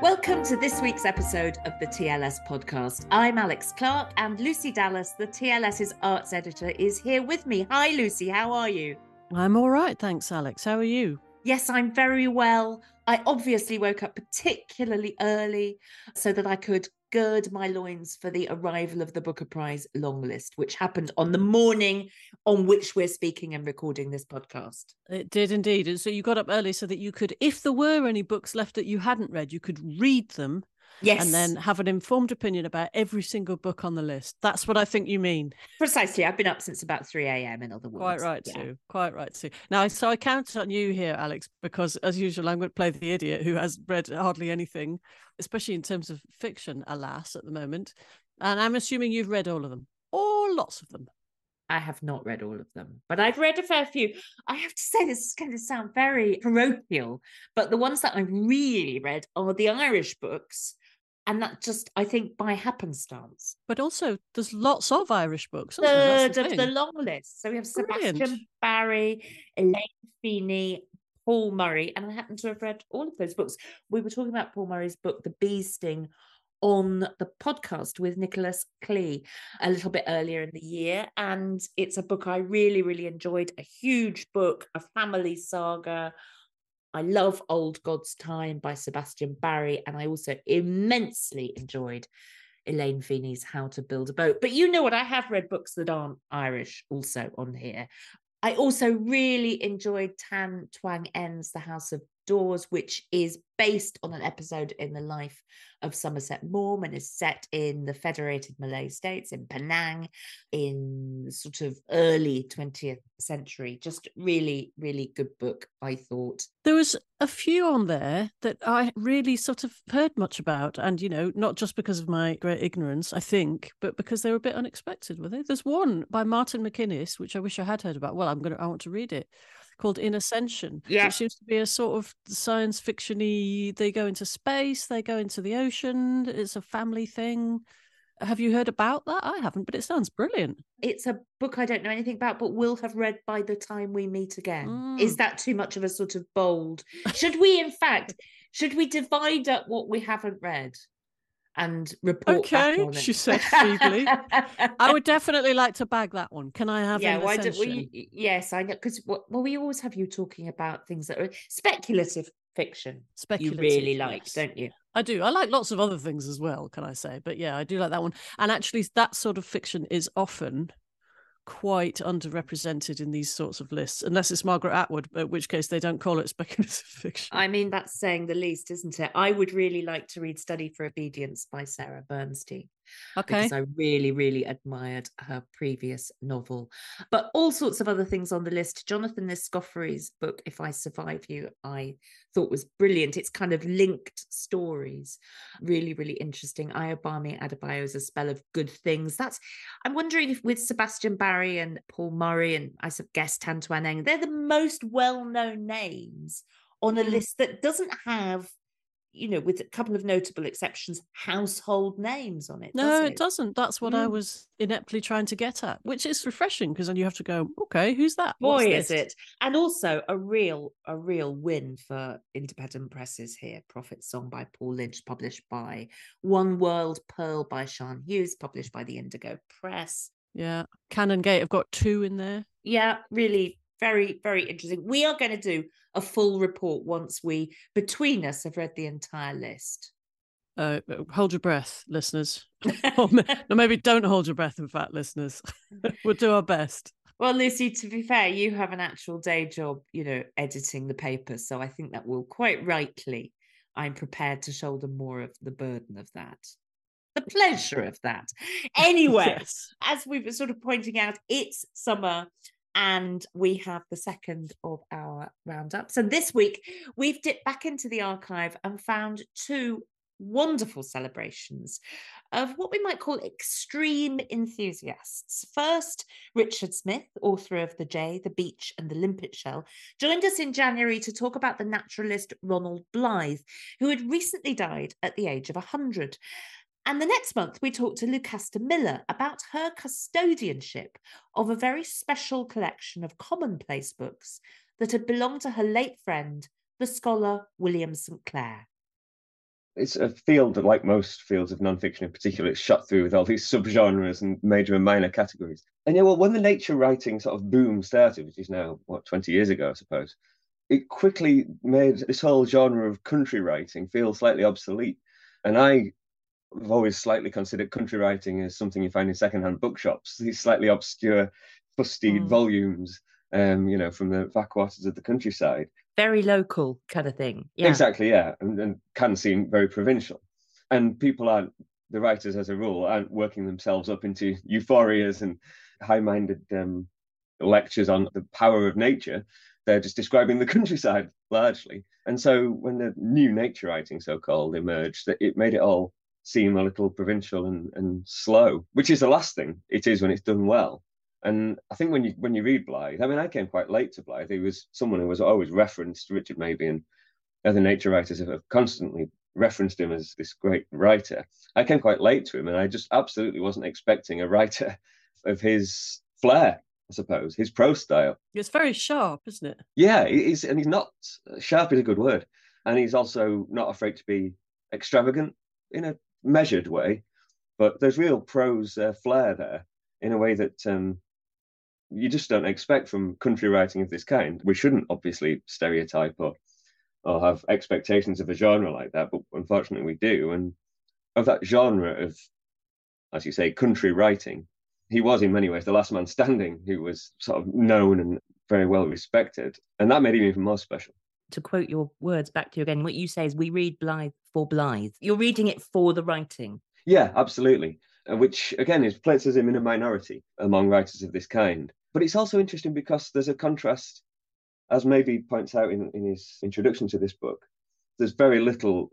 Welcome to this week's episode of the TLS podcast. I'm Alex Clark and Lucy Dallas, the TLS's arts editor, is here with me. Hi, Lucy. How are you? I'm all right, thanks, Alex. How are you? Yes, I'm very well. I obviously woke up particularly early so that I could gird my loins for the arrival of the Booker Prize long list, which happened on the morning on which we're speaking and recording this podcast. It did indeed. And so you got up early so that you could, if there were any books left that you hadn't read, you could read them Yes. and then have an informed opinion about every single book on the list. That's what I think you mean. precisely. I've been up since about 3 a.m. in other words. Quite right, Yeah. too. Quite right, too. Now, so I count on you here, Alex, because as usual, I'm going to play the idiot who has read hardly anything, especially in terms of fiction, alas, at the moment. And I'm assuming you've read all of them, or lots of them. I have not read all of them, but I've read a fair few. I have to say, this is going to sound very parochial, but the ones that I've really read are the Irish books. And that just, I think, by happenstance. But also, there's lots of Irish books. Third the of the long list. So we have Sebastian Brilliant. Barry, Elaine Feeney, Paul Murray, and I happen to have read all of those books. We were talking about Paul Murray's book, The Bee Sting, on the podcast with Nicholas Clee a little bit earlier in the year. And it's a book I really, really enjoyed. A huge book, a family saga. I love Old God's Time by Sebastian Barry. And I also immensely enjoyed Elaine Feeney's How to Build a Boat. But you know what? I have read books that aren't Irish also on here. I also really enjoyed Tan Twan Eng's The House of Doors, which is based on an episode in the life of Somerset Maugham and is set in the Federated Malay States in Penang in sort of early 20th century. Just really, really good book, I thought. There was a few on there that I really sort of heard much about, and you know, not just because of my great ignorance, I think, but because they were a bit unexpected, were they? There's one by Martin MacInnes, which I wish I had heard about. Well, I'm gonna, I want to read it, called In Ascension. Yeah. It seems to be a sort of science fictiony. They go into space, they go into the ocean. It's a family thing. Have you heard about that? I haven't, but it sounds brilliant. It's a book I don't know anything about, but will have read by the time we meet again. Is Mm. that too much of a sort of bold? Should we, in fact, should we divide up what we haven't read and report back Okay, on it? she said feebly. I would definitely like to bag that one. Can I have yeah, why don't we? Yes, I know because well, we always have you talking about things that are speculative fiction. Speculative, You really like, yes. don't you? I do. I like lots of other things as well, can I say? But yeah, I do like that one. And actually, that sort of fiction is often quite underrepresented in these sorts of lists, unless it's Margaret Atwood, in which case they don't call it speculative fiction. I mean, that's saying the least, isn't it? I would really like to read Study for Obedience by Sarah Bernstein. Okay. because I really, really admired her previous novel. But all sorts of other things on the list. Jonathan Escoffery's book, If I Survive You, I thought was brilliant. It's kind of linked stories. Really, really interesting. Ayobami Adebayo's A Spell of Good Things. That's I'm wondering if with Sebastian Barry and Paul Murray and I guess Tan Twan Eng, they're the most well-known names on a Mm. list that doesn't have you know, with a couple of notable exceptions, household names on it. No, does it? doesn't. That's what I Mm. was ineptly trying to get at, which is refreshing because then you have to go, okay, who's that? What's Boy, is it. And also a real, a real win for independent presses here. Prophet Song by Paul Lynch, published by Oneworld Pearl by Siân Hughes, published by the Indigo Press. Yeah. Canongate have got two in there. Yeah, really very, very interesting. We are going to do a full report once we, between us, have read the entire list. Uh, hold your breath, listeners. or no, maybe don't hold your breath, in fact, listeners. we'll do our best. Well, Lucy, to be fair, you have an actual day job, you know, editing the paper. So I think that will quite rightly, I'm prepared to shoulder more of the burden of that. The pleasure of that. Anyway, Yes. as we were sort of pointing out, it's summer and we have the second of our roundups. And this week, we've dipped back into the archive and found two wonderful celebrations of what we might call extreme enthusiasts. First, Richard Smyth, author of The Jay, The Beech, and The Limpet Shell, joined us in January to talk about the naturalist Ronald Blythe, who had recently died at the age of 100. And the next month, we talked to Lucasta Miller about her custodianship of a very special collection of commonplace books that had belonged to her late friend, the scholar William St. Clair. it's a field that, like most fields of nonfiction in particular, it's shot through with all these subgenres and major and minor categories. And yeah, well, when the nature writing sort of boom started, which is now what 20 years ago, I suppose, it quickly made this whole genre of country writing feel slightly obsolete. And I have always slightly considered country writing as something you find in secondhand bookshops, these slightly obscure, fustied Mm. volumes, um, you know, from the backwaters of the countryside. Very local kind of thing. Yeah. Exactly, yeah, and, and can seem very provincial. And people aren't, the writers as a rule, aren't working themselves up into euphorias and high minded um, lectures on the power of nature. They're just describing the countryside largely. And so when the new nature writing, so called, emerged, that it made it all seem a little provincial and, and slow, which is the last thing it is when it's done well. And I think when you when you read Blythe, I mean, I came quite late to Blythe. He was someone who was always referenced. Richard Mabey and other nature writers have, have constantly referenced him as this great writer. I came quite late to him, and I just absolutely wasn't expecting a writer of his flair. I suppose his prose style. It's very sharp, isn't it? Yeah, he's and he's not sharp is a good word, and he's also not afraid to be extravagant in a measured way. But there's real prose uh, flair there in a way that um, you just don't expect from country writing of this kind. We shouldn't obviously stereotype or or have expectations of a genre like that, but unfortunately we do. And of that genre of, as you say, country writing, he was in many ways the last man standing who was sort of known and very well respected. And that made him even more special. To quote your words back to you again, what you say is we read Blythe for Blythe. You're reading it for the writing. Yeah, absolutely. Uh, Which again is places him in a minority among writers of this kind. But it's also interesting because there's a contrast, as Mabey points out in, in his introduction to this book, there's very little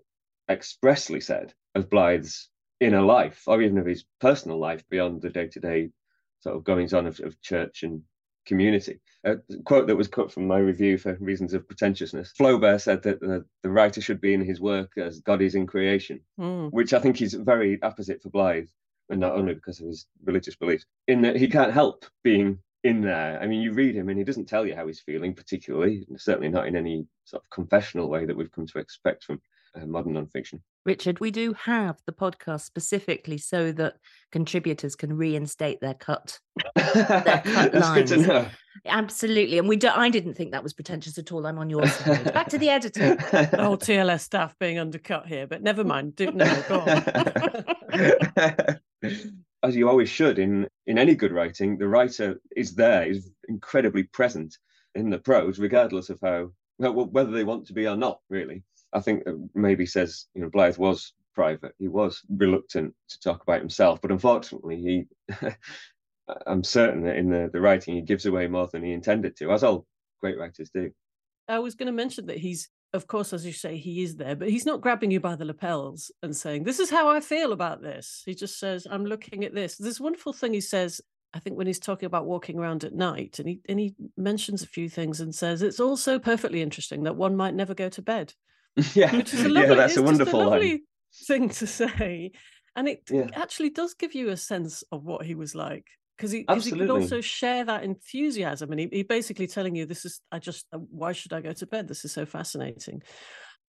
expressly said of Blythe's inner life or even of his personal life beyond the day-to-day sort of goings on of, of church and community. A quote that was cut from my review for reasons of pretentiousness. Flaubert said that the, the writer should be in his work as God is in creation Mm. which I think is very apposite for Blythe, and not only because of his religious beliefs, in that he can't help being in there. I mean, you read him and he doesn't tell you how he's feeling particularly, certainly not in any sort of confessional way that we've come to expect from uh, modern nonfiction. Richard, we do have the podcast specifically so that contributors can reinstate their cut. cut That's good to lines. know. Absolutely. And we do, I didn't think that was pretentious at all. I'm on your side. Back to the editor. The whole TLS staff being undercut here, but never mind. Do, no, go on. As you always should in in any good writing, the writer is there, is incredibly present in the prose, regardless of how well, whether they want to be or not. Really, I think Mabey says you know Blythe was private. He was reluctant to talk about himself, but unfortunately, he. I'm certain that in the, the writing he gives away more than he intended to, as all great writers do. I was going to mention that he's, of course, as you say, he is there, but he's not grabbing you by the lapels and saying, This is how I feel about this. He just says, I'm looking at this. This wonderful thing he says, I think, when he's talking about walking around at night, and he and he mentions a few things and says, It's also perfectly interesting that one might never go to bed. yeah, which is a lovely, yeah, that's a wonderful line. lovely thing to say, and it Yeah. actually does give you a sense of what he was like because he, he could also share that enthusiasm, and he, he basically telling you, "This is I just uh, why should I go to bed? This is so fascinating."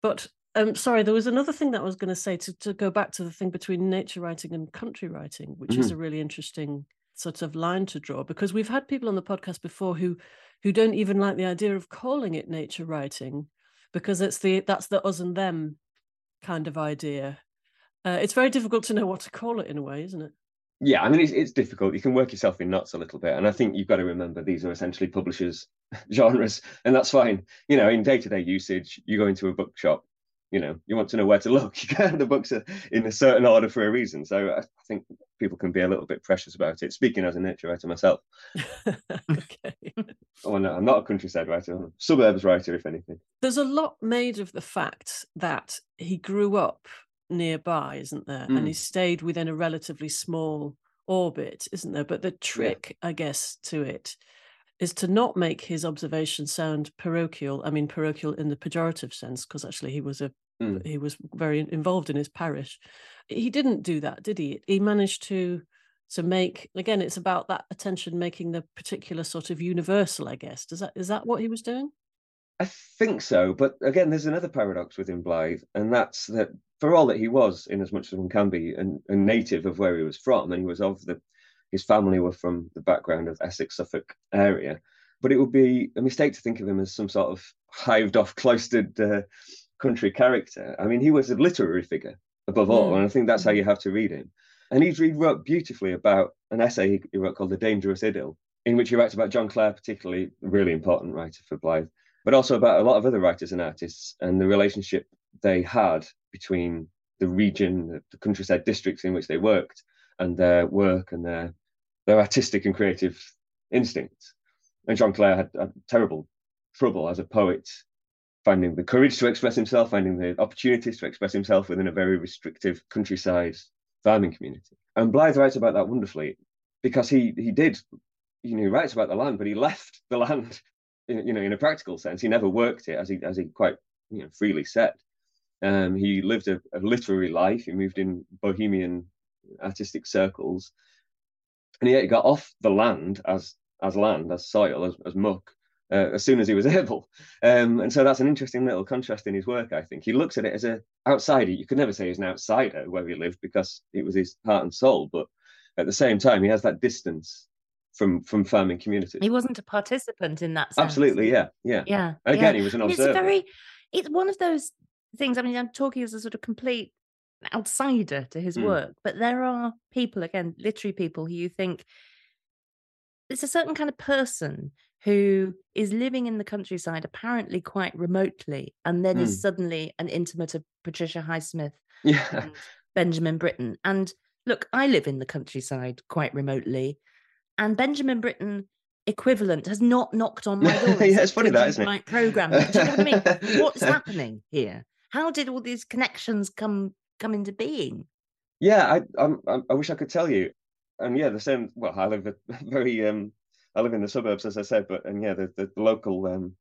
But um, sorry, there was another thing that I was going to say to to go back to the thing between nature writing and country writing, which is Mhm. a really interesting sort of line to draw because we've had people on the podcast before who who don't even like the idea of calling it nature writing because it's the that's the us and them kind of idea. Uh, it's very difficult to know what to call it in a way, isn't it? Yeah, I mean it's it's difficult. You can work yourself in knots a little bit, and I think you've got to remember these are essentially publishers' genres, and that's fine. You know, in day-to-day usage, you go into a bookshop, you know, you want to know where to look. the books are in a certain order for a reason. So I I think people can be a little bit precious about it. Speaking as a nature writer myself, okay. oh no, I'm not a countryside writer, I'm a suburbs writer, if anything. There's a lot made of the fact that he grew up nearby, isn't there? And he Mm. stayed within a relatively small orbit, isn't there? But the trick, I guess, to it is to not make his observation sound parochial. I mean, parochial in the pejorative sense, because actually he was a Mm. he was very involved in his parish. He didn't do that, did he? He managed to to make again. It's about that attention making the particular sort of universal. I guess. Does that is that what he was doing? I think so, but again, there's another paradox within Blythe, and that's that for all that he was, in as much as one can be, a, a native of where he was from, and he was of the, his family were from the background of Essex, Suffolk area, but it would be a mistake to think of him as some sort of hived off, cloistered uh, country character. I mean, he was a literary figure above all, Mm. and I think that's how you have to read him. And he he wrote beautifully about an essay he- wrote called The Dangerous Idyll, in which he writes about John Clare, particularly a really important writer for Blythe, but also about a lot of other writers and artists and the relationship they had between the region, the countryside districts in which they worked, and their work and their their artistic and creative instincts. And John Clare had, had terrible trouble as a poet finding the courage to express himself, finding the opportunities to express himself within a very restrictive countryside farming community. And Blythe writes about that wonderfully because he he did, you know, he writes about the land, but he left the land, in, you know, in a practical sense. He never worked it, as he as he quite you know freely said. Um, he lived a, a literary life. He moved in bohemian artistic circles, and yet he got off the land as as land, as soil, as, as muck, uh, as soon as he was able. Um, and so that's an interesting little contrast in his work, I think. He looks at it as a outsider. You could never say he's an outsider where he lived because it was his heart and soul, but at the same time, he has that distance from from farming communities. He wasn't a participant in that sense. Absolutely, yeah, yeah. Yeah. Again, yeah. he was an And It's observer. very, it's one of those things. I mean, I'm talking as a sort of complete outsider to his Mm. work, but there are people, again, literary people, who you think it's a certain kind of person who is living in the countryside, apparently quite remotely, and then Mm. is suddenly an intimate of Patricia Highsmith Yeah, and Benjamin Britten. And look, I live in the countryside quite remotely, and Benjamin Britten equivalent has not knocked on my door. Yeah, it's funny "Could that, isn't it?" programming. Do you know what I mean? What's happening here? How did all these connections come come into being? yeah. I I'm, I'm, I wish I could tell you. And yeah, the same. Well, I live a very um, I live in the suburbs, as I said, but and yeah, the the, local um,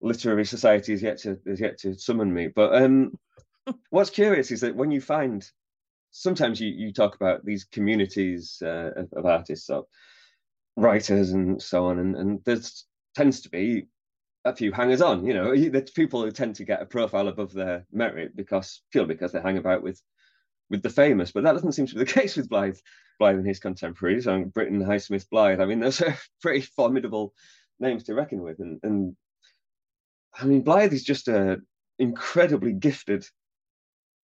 literary society is yet to is yet to summon me. But um, what's curious is that when you find sometimes you, you talk about these communities uh, of, of artists or writers and so on, and, and there's tends to be a few hangers on. You know, there's people who tend to get a profile above their merit because purely because they hang about with with the famous. But that doesn't seem to be the case with Blythe. Blythe and his contemporaries, and Britten, Highsmith, Blythe. I mean, those are pretty formidable names to reckon with, and and I mean, Blythe is just a incredibly gifted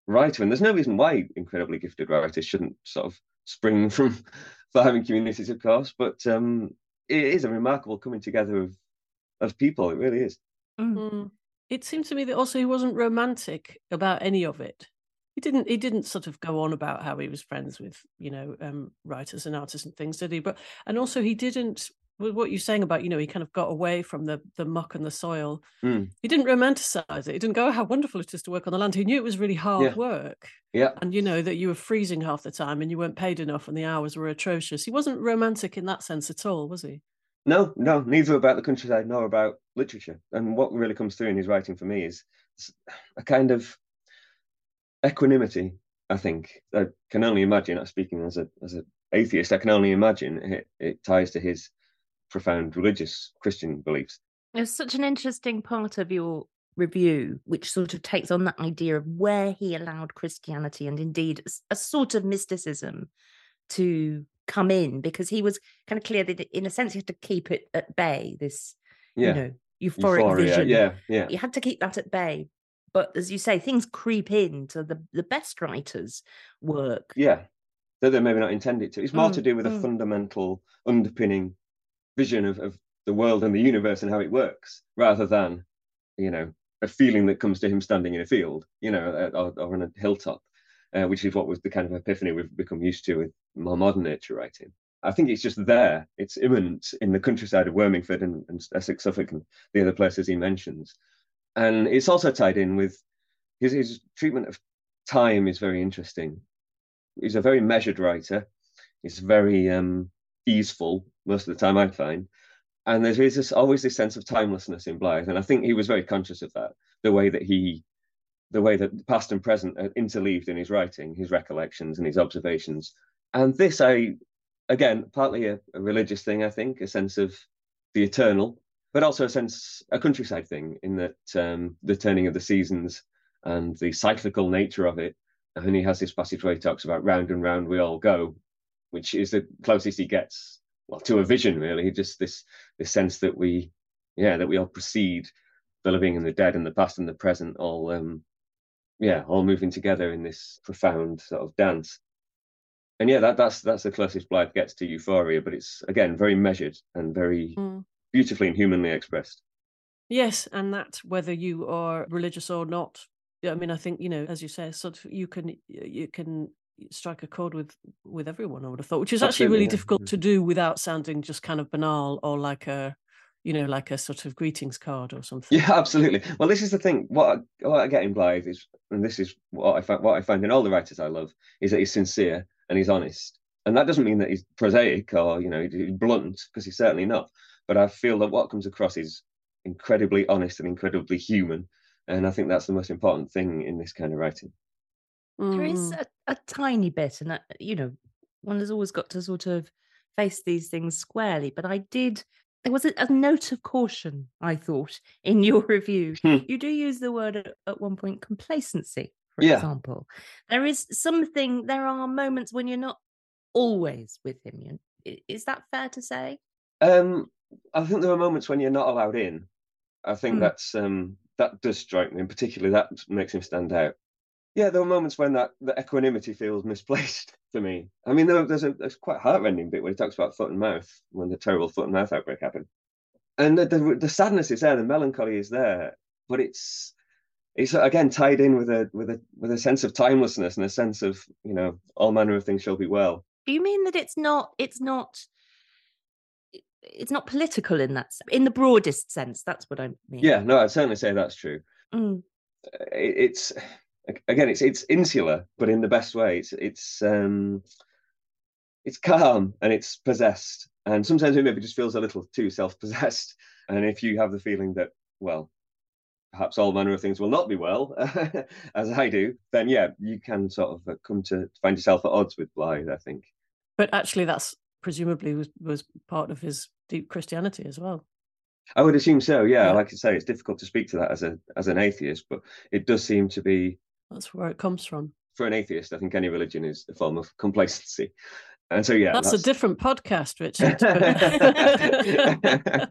writer, and there's no reason why incredibly gifted writers shouldn't sort of spring from farming communities, of course. But um, it is a remarkable coming together of of people. It really is. Mm. Mm. It seemed to me that also he wasn't romantic about any of it. He didn't. He didn't sort of go on about how he was friends with, you know, um, writers and artists and things, did he? But and also he didn't. with What you're saying about, you know, he kind of got away from the the muck and the soil. Mm. He didn't romanticize it. He didn't go, "Oh, how wonderful it is to work on the land." He knew it was really hard Yeah. work, Yeah. and you know that you were freezing half the time and you weren't paid enough, and the hours were atrocious. He wasn't romantic in that sense at all, was he? No, no, neither about the countryside nor about literature. And what really comes through in his writing for me is a kind of equanimity. I think I can only imagine. I'm speaking as a as an atheist. I can only imagine it, it ties to his profound religious Christian beliefs. It's such an interesting part of your review, which sort of takes on that idea of where he allowed Christianity and indeed a sort of mysticism to come in, because he was kind of clear that in a sense you had to keep it at bay, this, yeah. you know, euphoric Euphoria, vision. Yeah, yeah. You had to keep that at bay. But as you say, things creep into the, the best writers' work. Yeah. Though they're maybe not intended to. It's more mm, to do with mm. a fundamental underpinning vision of, of the world and the universe and how it works, rather than, you know, a feeling that comes to him standing in a field, you know, or, or on a hilltop, uh, which is what was the kind of epiphany we've become used to with more modern nature writing. I think it's just there. It's imminent in the countryside of Wormingford and, and Essex, Suffolk, and the other places he mentions. And it's also tied in with his, his treatment of time is very interesting. He's a very measured writer. He's very um, easeful most of the time, I find and there is this, always this sense of timelessness in Blythe, and I think he was very conscious of that. The way that he, the way that past and present are interleaved in his writing, his recollections and his observations, and this, I, again, partly a, a religious thing, I think, a sense of the eternal, but also a sense, a countryside thing, in that um, the turning of the seasons and the cyclical nature of it. And he has this passage where he talks about round and round we all go, which is the closest he gets well to a vision really just this this sense that we yeah that we all proceed the living and the dead and the past and the present all um yeah all moving together in this profound sort of dance and yeah that that's that's the closest blythe gets to euphoria but it's again very measured and very mm. beautifully and humanly expressed yes and that whether you are religious or not i mean i think you know as you say sort of you can you can strike a chord with with everyone. I would have thought, which is Absolutely, actually really yeah. difficult to do without sounding just kind of banal or like a you know like a sort of greetings card or something. Yeah, absolutely. Well, this is the thing. What I, what I get in Blythe is, and this is what I find what I find in all the writers I love is that he's sincere and he's honest. And that doesn't mean that he's prosaic or you know blunt because he's certainly not. But I feel that what comes across is incredibly honest and incredibly human. And I think that's the most important thing in this kind of writing. There is mm. a, a tiny bit, and you know, one has always got to sort of face these things squarely. But I did. There was a, a note of caution, I thought, in your review. Hmm. You do use the word at, at one point complacency, for Yeah. example. There is something. There are moments when you're not always with him. You, is that fair to say? Um, I think there are moments when you're not allowed in. I think Mm. that's um, that does strike me, and particularly that makes him stand out yeah, there are moments when that the equanimity feels misplaced for me. I mean, there, there's a there's quite heartrending bit where he talks about foot and mouth when the terrible foot and mouth outbreak happened, and the, the, the sadness is there, the melancholy is there, but it's it's again tied in with a with a with a sense of timelessness and a sense of you know all manner of things shall be well. Do you mean that it's not it's not it's not political in that in the broadest sense? That's what I mean. Yeah, no, I'd certainly say that's true. Mm. It, it's again it's it's insular but in the best way. It's it's um it's calm and it's possessed. And sometimes it maybe just feels a little too self-possessed. And if you have the feeling that well perhaps all manner of things will not be well as i do then yeah you can sort of uh, come to find yourself at odds with blythe i think. But actually that's presumably was, was part of his deep christianity as well. I would assume so. Yeah, yeah, like I say, it's difficult to speak to that as a as an atheist, but it does seem to be that's where it comes from. For an atheist, I think any religion is a form of complacency. And so, yeah, that's, that's... a different podcast, Richard.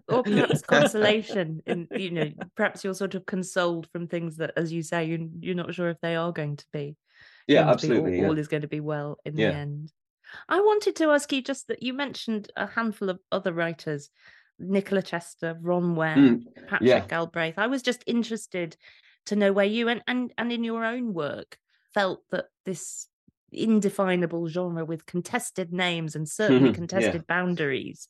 or perhaps consolation, and you know, perhaps you're sort of consoled from things that, as you say, you're, you're not sure if they are going to be. Yeah, absolutely. Be, all, yeah. all, is going to be well in yeah. the end. I wanted to ask you just that you mentioned a handful of other writers, Nicola Chester, Bron Ware, mm, Patrick yeah. Galbraith. I was just interested to know where you and and, and in your own work felt that this indefinable genre with contested names and certainly contested yeah. boundaries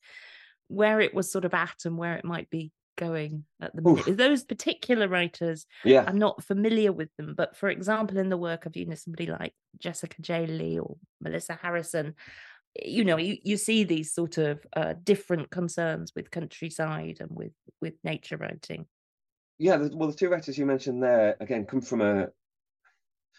where it was sort of at and where it might be going at the moment. Oof. Those particular writers, yeah. I'm not familiar with them, but for example, in the work of you know somebody like Jessica J. Lee or Melissa Harrison, you know, you, you see these sort of uh, different concerns with countryside and with with nature writing. Yeah, well, the two writers you mentioned there again come from a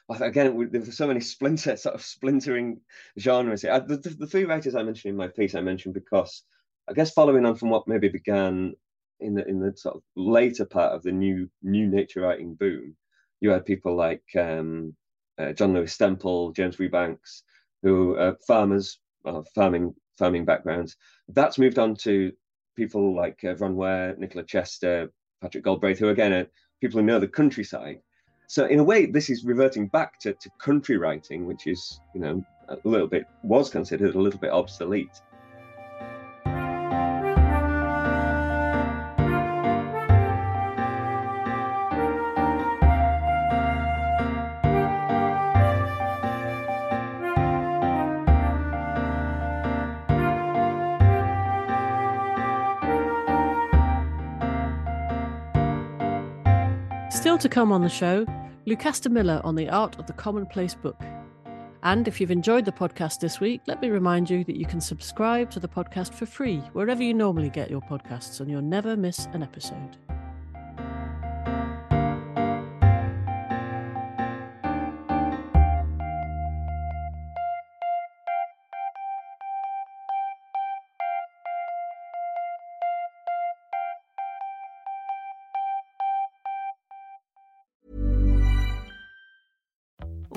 again there's so many splinter sort of splintering genres here. The, the, the, three writers I mentioned in my piece I mentioned because I guess following on from what maybe began in the in the sort of later part of the new new nature writing boom, you had people like um, uh, John Lewis-Stempel, James Rebanks, who are farmers, uh, farming farming backgrounds. That's moved on to people like uh, Bron Ware, Nicola Chester, Patrick Galbraith, who again are people who know the countryside. So in a way, this is reverting back to, to country writing, which is, you know, a little bit was considered a little bit obsolete. To come on the show, Lucasta Miller on the art of the commonplace book. And if you've enjoyed the podcast this week, let me remind you that you can subscribe to the podcast for free wherever you normally get your podcasts, and you'll never miss an episode.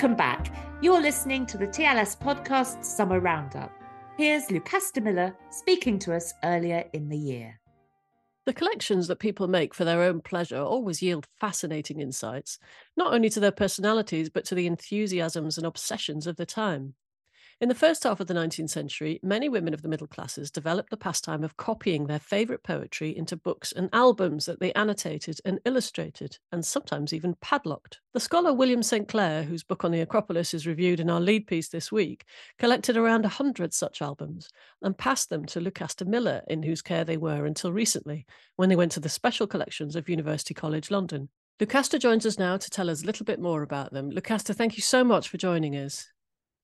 Welcome back. You're listening to the TLS podcast Summer Roundup. Here's Lucasta Miller speaking to us earlier in the year. The collections that people make for their own pleasure always yield fascinating insights, not only to their personalities, but to the enthusiasms and obsessions of the time. In the first half of the 19th century, many women of the middle classes developed the pastime of copying their favourite poetry into books and albums that they annotated and illustrated, and sometimes even padlocked. The scholar William St. Clair, whose book on the Acropolis is reviewed in our lead piece this week, collected around a hundred such albums and passed them to Lucasta Miller, in whose care they were until recently, when they went to the special collections of University College London. Lucasta joins us now to tell us a little bit more about them. Lucasta, thank you so much for joining us.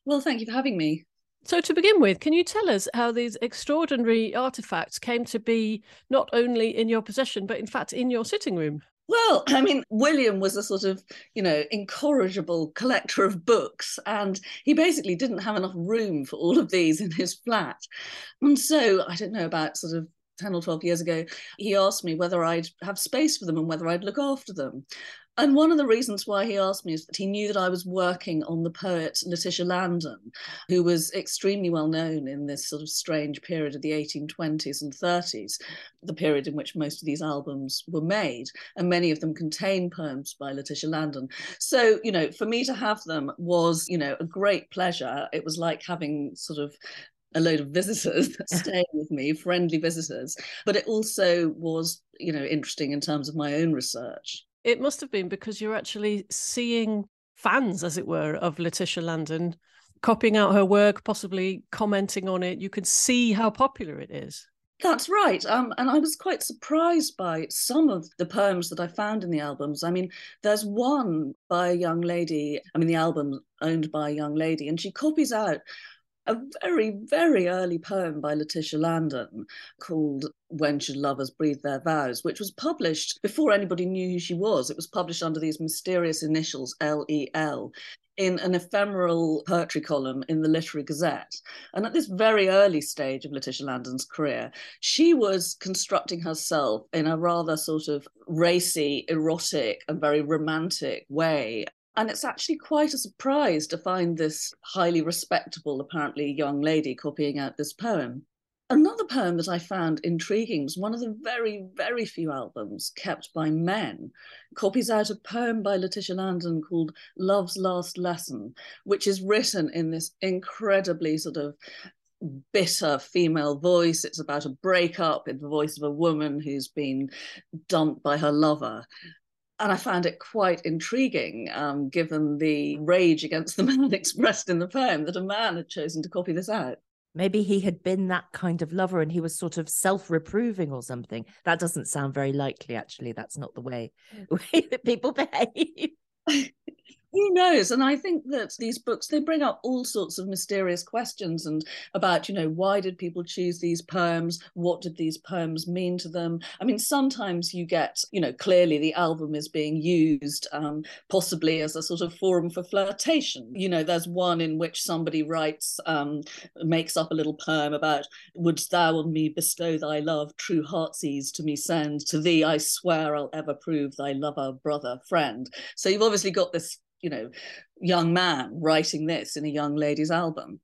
Well, thank you for having me. So, to begin with, can you tell us how these extraordinary artifacts came to be not only in your possession, but in fact in your sitting room? Well, I mean, William was a sort of, you know, incorrigible collector of books, and he basically didn't have enough room for all of these in his flat. And so, I don't know, about sort of 10 or 12 years ago, he asked me whether I'd have space for them and whether I'd look after them. And one of the reasons why he asked me is that he knew that I was working on the poet Letitia Landon, who was extremely well known in this sort of strange period of the 1820s and 30s, the period in which most of these albums were made. And many of them contain poems by Letitia Landon. So, you know, for me to have them was, you know, a great pleasure. It was like having sort of a load of visitors staying with me, friendly visitors, but it also was, you know, interesting in terms of my own research. It must have been because you're actually seeing fans, as it were, of Letitia Landon, copying out her work, possibly commenting on it. You can see how popular it is. That's right. Um, and I was quite surprised by some of the poems that I found in the albums. I mean, there's one by a young lady, I mean, the album owned by a young lady, and she copies out a very, very early poem by Letitia Landon called When Should Lovers Breathe Their Vows, which was published before anybody knew who she was. It was published under these mysterious initials LEL in an ephemeral poetry column in the Literary Gazette. And at this very early stage of Letitia Landon's career, she was constructing herself in a rather sort of racy, erotic, and very romantic way. And it's actually quite a surprise to find this highly respectable, apparently young lady copying out this poem. Another poem that I found intriguing was one of the very, very few albums kept by men, copies out a poem by Letitia Landon called Love's Last Lesson, which is written in this incredibly sort of bitter female voice. It's about a breakup in the voice of a woman who's been dumped by her lover. And I found it quite intriguing, um, given the rage against the man expressed in the poem, that a man had chosen to copy this out. Maybe he had been that kind of lover and he was sort of self-reproving or something. That doesn't sound very likely actually. That's not the way, way that people behave who knows? And i think that these books they bring up all sorts of mysterious questions and about you know why did people choose these poems? What did these poems mean to them? I mean sometimes you get you know clearly the album is being used um, possibly as a sort of forum for flirtation. You know there's one in which somebody writes um, makes up a little poem about wouldst thou on me bestow thy love true heartsease to me send. To thee i swear i'll ever prove thy lover brother friend. So you've obviously got this you know young man writing this in a young lady's album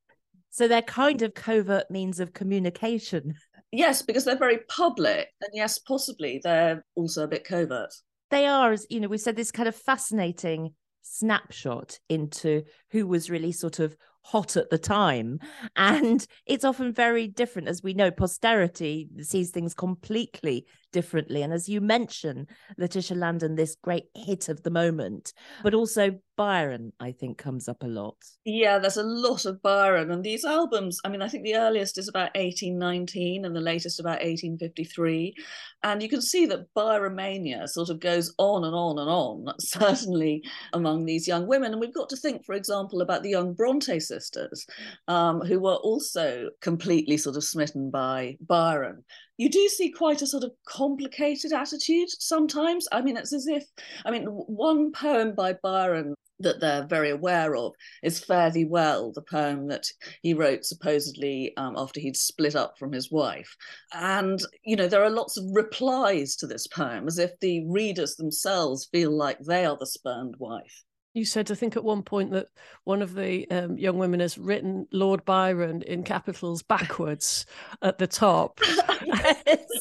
so they're kind of covert means of communication yes because they're very public and yes possibly they're also a bit covert they are as you know we said this kind of fascinating snapshot into who was really sort of hot at the time. And it's often very different. As we know, posterity sees things completely differently. And as you mentioned, Letitia Landon, this great hit of the moment, but also Byron, I think, comes up a lot. Yeah, there's a lot of Byron. And these albums, I mean, I think the earliest is about 1819 and the latest about 1853. And you can see that Byromania sort of goes on and on and on, certainly among these young women. And we've got to think, for example, about the young Bronte sisters, um, who were also completely sort of smitten by Byron. You do see quite a sort of complicated attitude sometimes. I mean, it's as if, I mean, one poem by Byron that they're very aware of is Fare Thee Well, the poem that he wrote supposedly um, after he'd split up from his wife. And, you know, there are lots of replies to this poem as if the readers themselves feel like they are the spurned wife. You said, I think, at one point that one of the um, young women has written Lord Byron in capitals backwards at the top.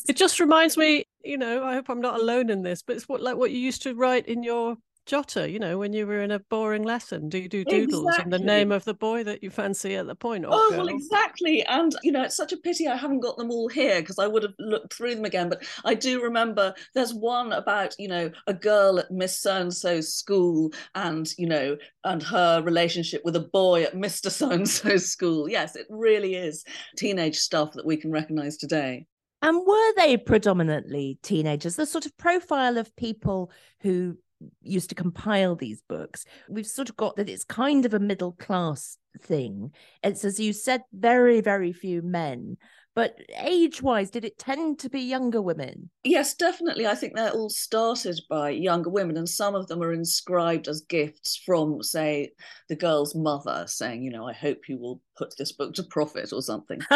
It just reminds me, you know, I hope I'm not alone in this, but it's what like what you used to write in your jotter, you know, when you were in a boring lesson? Do you do doodles exactly. and the name of the boy that you fancy at the point? oh, girl? well, exactly. And, you know, it's such a pity I haven't got them all here because I would have looked through them again. But I do remember there's one about, you know, a girl at Miss So and so's school and, you know, and her relationship with a boy at Mr. So and so's school. Yes, it really is teenage stuff that we can recognize today. And were they predominantly teenagers? The sort of profile of people who used to compile these books, we've sort of got that it's kind of a middle class thing. It's, as you said, very, very few men. But age wise, did it tend to be younger women? Yes, definitely. I think they're all started by younger women, and some of them are inscribed as gifts from, say, the girl's mother, saying, you know, I hope you will put this book to profit or something.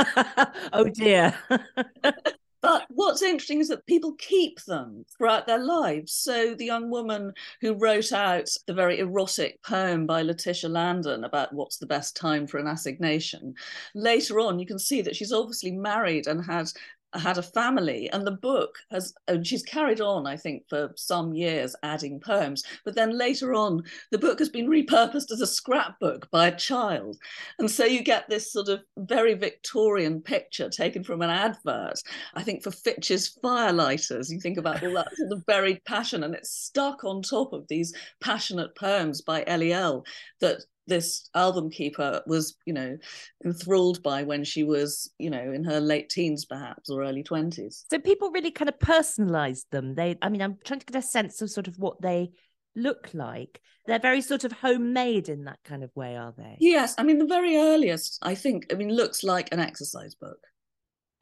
oh, dear. But what's interesting is that people keep them throughout their lives. So the young woman who wrote out the very erotic poem by Letitia Landon about what's the best time for an assignation, later on you can see that she's obviously married and had had a family and the book has and she's carried on i think for some years adding poems but then later on the book has been repurposed as a scrapbook by a child and so you get this sort of very victorian picture taken from an advert i think for fitch's firelighters you think about all that sort of buried passion and it's stuck on top of these passionate poems by L.E.L. that this album keeper was, you know, enthralled by when she was, you know, in her late teens, perhaps, or early 20s. So people really kind of personalized them. They, I mean, I'm trying to get a sense of sort of what they look like. They're very sort of homemade in that kind of way, are they? Yes. I mean, the very earliest, I think, I mean, looks like an exercise book.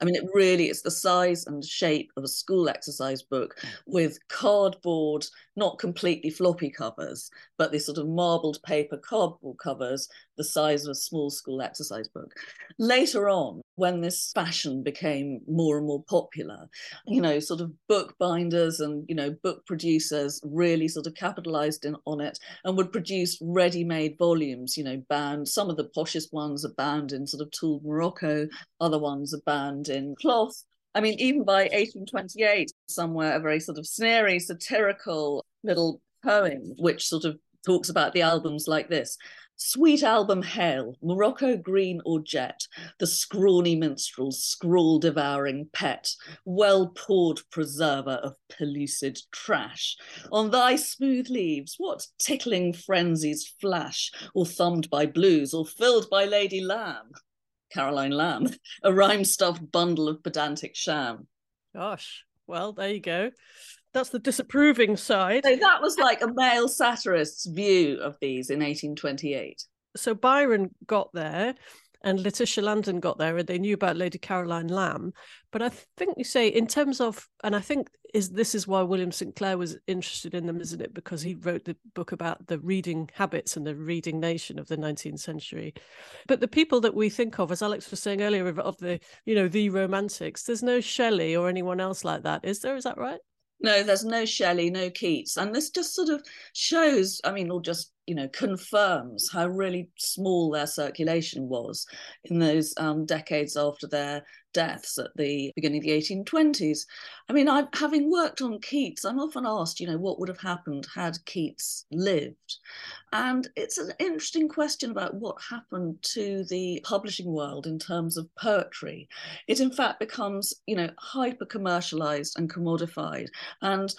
I mean, it really is the size and shape of a school exercise book with cardboard, not completely floppy covers, but these sort of marbled paper cardboard covers the size of a small school exercise book. Later on, when this fashion became more and more popular, you know, sort of book binders and, you know, book producers really sort of capitalized in, on it and would produce ready made volumes, you know, bound. Some of the poshest ones are bound in sort of tooled Morocco, other ones are bound in cloth. I mean, even by 1828, somewhere a very sort of snary, satirical little poem, which sort of talks about the albums like this Sweet album hail, Morocco green or jet, the scrawny minstrel's scrawl devouring pet, well poured preserver of pellucid trash. On thy smooth leaves, what tickling frenzies flash, or thumbed by blues, or filled by Lady Lamb? Caroline Lamb, a rhyme stuffed bundle of pedantic sham. Gosh, well, there you go that's the disapproving side. So that was like a male satirist's view of these in 1828. So Byron got there and Letitia Landon got there and they knew about Lady Caroline Lamb. But I think you say in terms of and I think is this is why William St. Clair was interested in them, isn't it? Because he wrote the book about the reading habits and the reading nation of the 19th century. But the people that we think of, as Alex was saying earlier, of the, you know, the romantics, there's no Shelley or anyone else like that, is there? Is that right? No, there's no Shelley, no Keats. And this just sort of shows, I mean, or just, you know, confirms how really small their circulation was in those um, decades after their deaths at the beginning of the 1820s. I mean, I, having worked on Keats, I'm often asked, you know, what would have happened had Keats lived? And it's an interesting question about what happened to the publishing world in terms of poetry. It, in fact, becomes, you know, hyper commercialized and commodified. And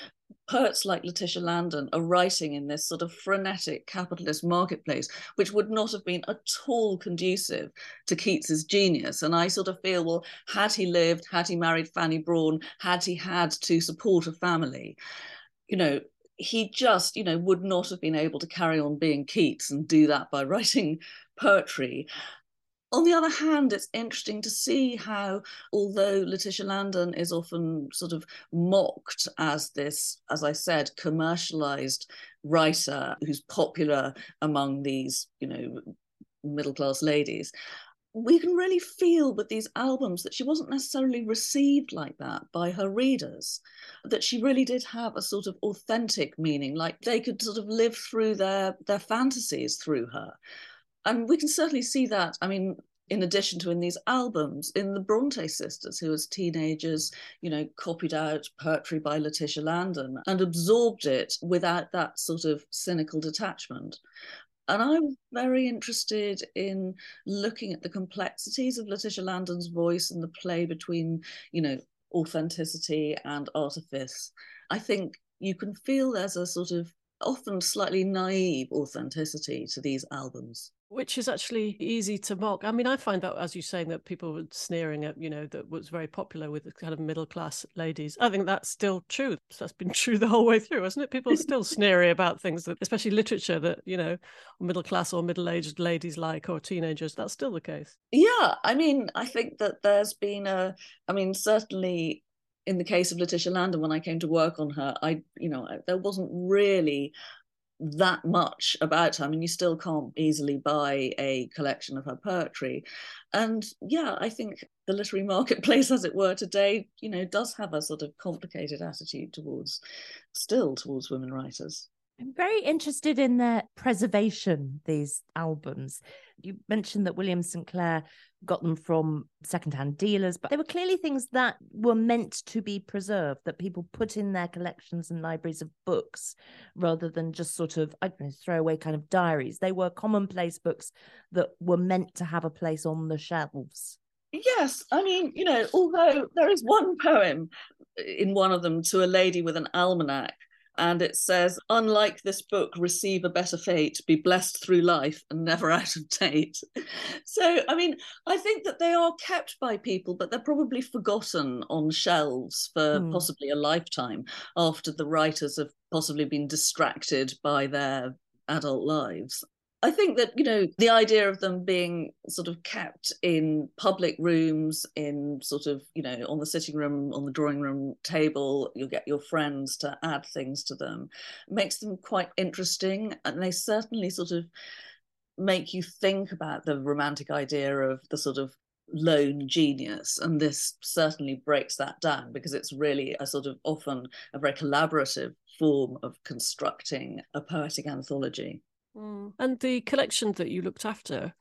poets like Letitia Landon are writing in this sort of frenetic capitalist marketplace, which would not have been at all conducive to Keats's genius. And I sort of feel, well, had he lived, had he married Fanny Brawne, had he had to support a family, you know, he just, you know, would not have been able to carry on being Keats and do that by writing poetry. On the other hand, it's interesting to see how, although Letitia Landon is often sort of mocked as this, as I said, commercialized writer who's popular among these, you know, middle class ladies, we can really feel with these albums that she wasn't necessarily received like that by her readers, that she really did have a sort of authentic meaning, like they could sort of live through their their fantasies through her and we can certainly see that. I mean, in addition to in these albums, in the Bronte sisters, who as teenagers, you know, copied out poetry by Letitia Landon and absorbed it without that sort of cynical detachment. And I'm very interested in looking at the complexities of Letitia Landon's voice and the play between, you know, authenticity and artifice. I think you can feel there's a sort of often slightly naive authenticity to these albums which is actually easy to mock. I mean, I find that as you're saying that people were sneering at, you know, that was very popular with the kind of middle class ladies. I think that's still true. That's been true the whole way through, hasn't it? People are still sneery about things that, especially literature, that you know, middle class or middle aged ladies like or teenagers. That's still the case. Yeah, I mean, I think that there's been a, I mean, certainly in the case of Letitia Landon, when I came to work on her, I, you know, there wasn't really that much about her. I mean, you still can't easily buy a collection of her poetry. And yeah, I think the literary marketplace, as it were, today, you know, does have a sort of complicated attitude towards, still towards women writers. I'm very interested in their preservation, these albums. You mentioned that William St. Clair got them from secondhand dealers, but they were clearly things that were meant to be preserved, that people put in their collections and libraries of books rather than just sort of, I don't know, throwaway kind of diaries. They were commonplace books that were meant to have a place on the shelves. Yes, I mean, you know, although there is one poem in one of them to a lady with an almanac and it says, unlike this book, receive a better fate, be blessed through life and never out of date. So, I mean, I think that they are kept by people, but they're probably forgotten on shelves for mm. possibly a lifetime after the writers have possibly been distracted by their adult lives. I think that, you know, the idea of them being sort of kept in public rooms, in sort of, you know, on the sitting room, on the drawing room table, you'll get your friends to add things to them, makes them quite interesting. And they certainly sort of make you think about the romantic idea of the sort of lone genius and this certainly breaks that down because it's really a sort of often a very collaborative form of constructing a poetic anthology Mm. And the collection that you looked after,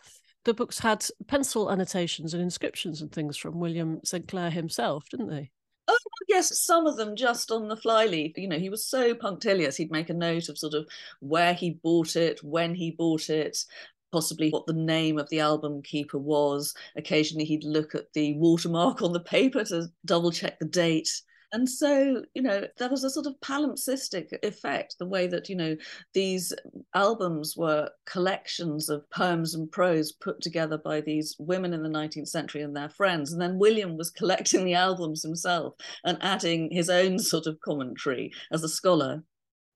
the books had pencil annotations and inscriptions and things from William St. Clair himself, didn't they? Oh, yes, some of them just on the flyleaf. You know, he was so punctilious. He'd make a note of sort of where he bought it, when he bought it, possibly what the name of the album keeper was. Occasionally, he'd look at the watermark on the paper to double check the date. And so, you know, there was a sort of palimpsestic effect, the way that, you know, these albums were collections of poems and prose put together by these women in the 19th century and their friends. And then William was collecting the albums himself and adding his own sort of commentary as a scholar.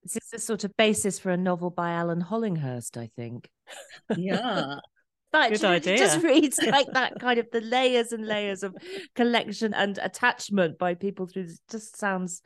This is the sort of basis for a novel by Alan Hollinghurst, I think. Yeah. But Good idea. It just reads like that kind of the layers and layers of collection and attachment by people through this just sounds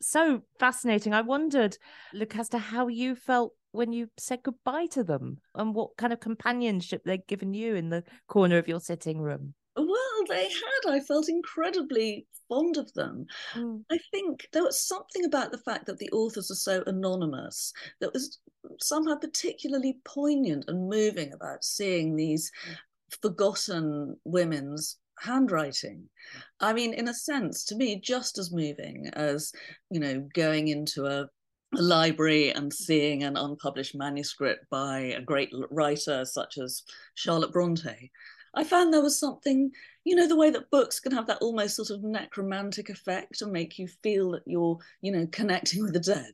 so fascinating. I wondered, Lucasta, how you felt when you said goodbye to them and what kind of companionship they'd given you in the corner of your sitting room. Well, they had. I felt incredibly fond of them. Mm. I think there was something about the fact that the authors are so anonymous that was somehow particularly poignant and moving about seeing these forgotten women's handwriting. I mean, in a sense, to me, just as moving as, you know, going into a a library and seeing an unpublished manuscript by a great writer such as Charlotte Bronte. I found there was something, you know, the way that books can have that almost sort of necromantic effect and make you feel that you're, you know, connecting with the dead.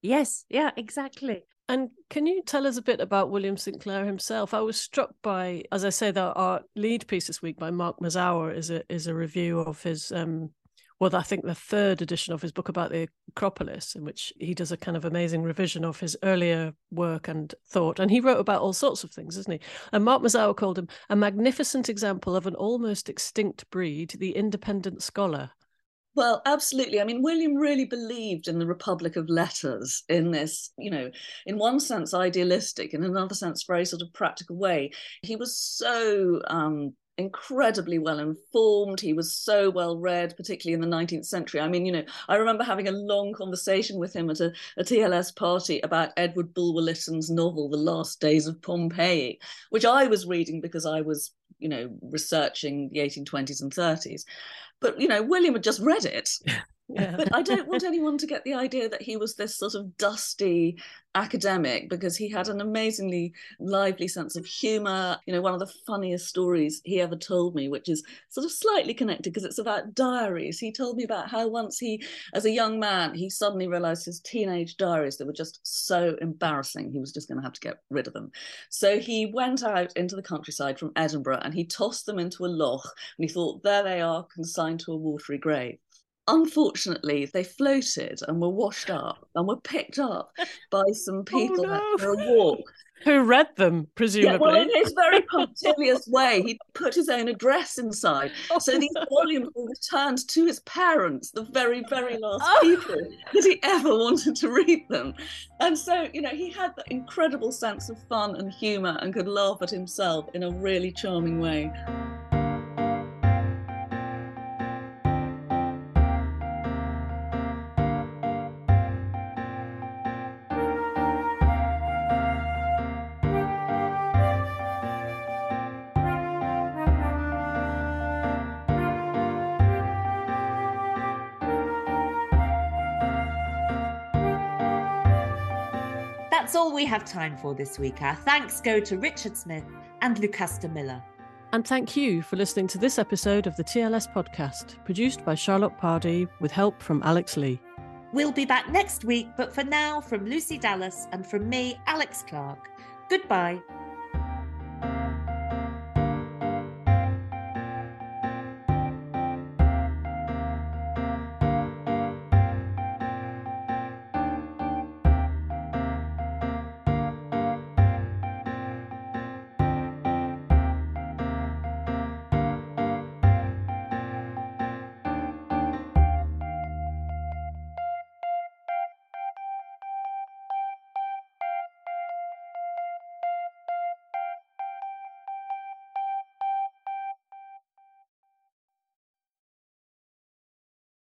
Yes, yeah, exactly. And can you tell us a bit about William St. Clair himself? I was struck by, as I say, that our lead piece this week by Mark Mazower is a is a review of his um, well, I think the third edition of his book about the Acropolis, in which he does a kind of amazing revision of his earlier work and thought. And he wrote about all sorts of things, isn't he? And Mark Mazower called him a magnificent example of an almost extinct breed, the independent scholar. Well, absolutely. I mean, William really believed in the Republic of Letters in this, you know, in one sense idealistic, in another sense very sort of practical way. He was so um, incredibly well informed. He was so well read, particularly in the 19th century. I mean, you know, I remember having a long conversation with him at a, a TLS party about Edward Bulwer Lytton's novel, The Last Days of Pompeii, which I was reading because I was, you know, researching the 1820s and 30s. But, you know, William had just read it. But I don't want anyone to get the idea that he was this sort of dusty academic because he had an amazingly lively sense of humor. You know, one of the funniest stories he ever told me, which is sort of slightly connected because it's about diaries. He told me about how once he, as a young man, he suddenly realized his teenage diaries, that were just so embarrassing. He was just going to have to get rid of them. So he went out into the countryside from Edinburgh and he tossed them into a loch and he thought, there they are, consigned to a watery grave unfortunately, they floated and were washed up and were picked up by some oh, people oh, no. for a walk. Who read them, presumably? Yeah, well, in his very punctilious way, he put his own address inside. Oh, so these no. volumes were returned to his parents, the very, very last oh. people that he ever wanted to read them. And so, you know, he had that incredible sense of fun and humour and could laugh at himself in a really charming way. That's all we have time for this week. Our thanks go to Richard Smyth and Lucasta Miller. And thank you for listening to this episode of the TLS podcast, produced by Charlotte Pardy with help from Alex Lee. We'll be back next week, but for now, from Lucy Dallas and from me, Alex Clark, goodbye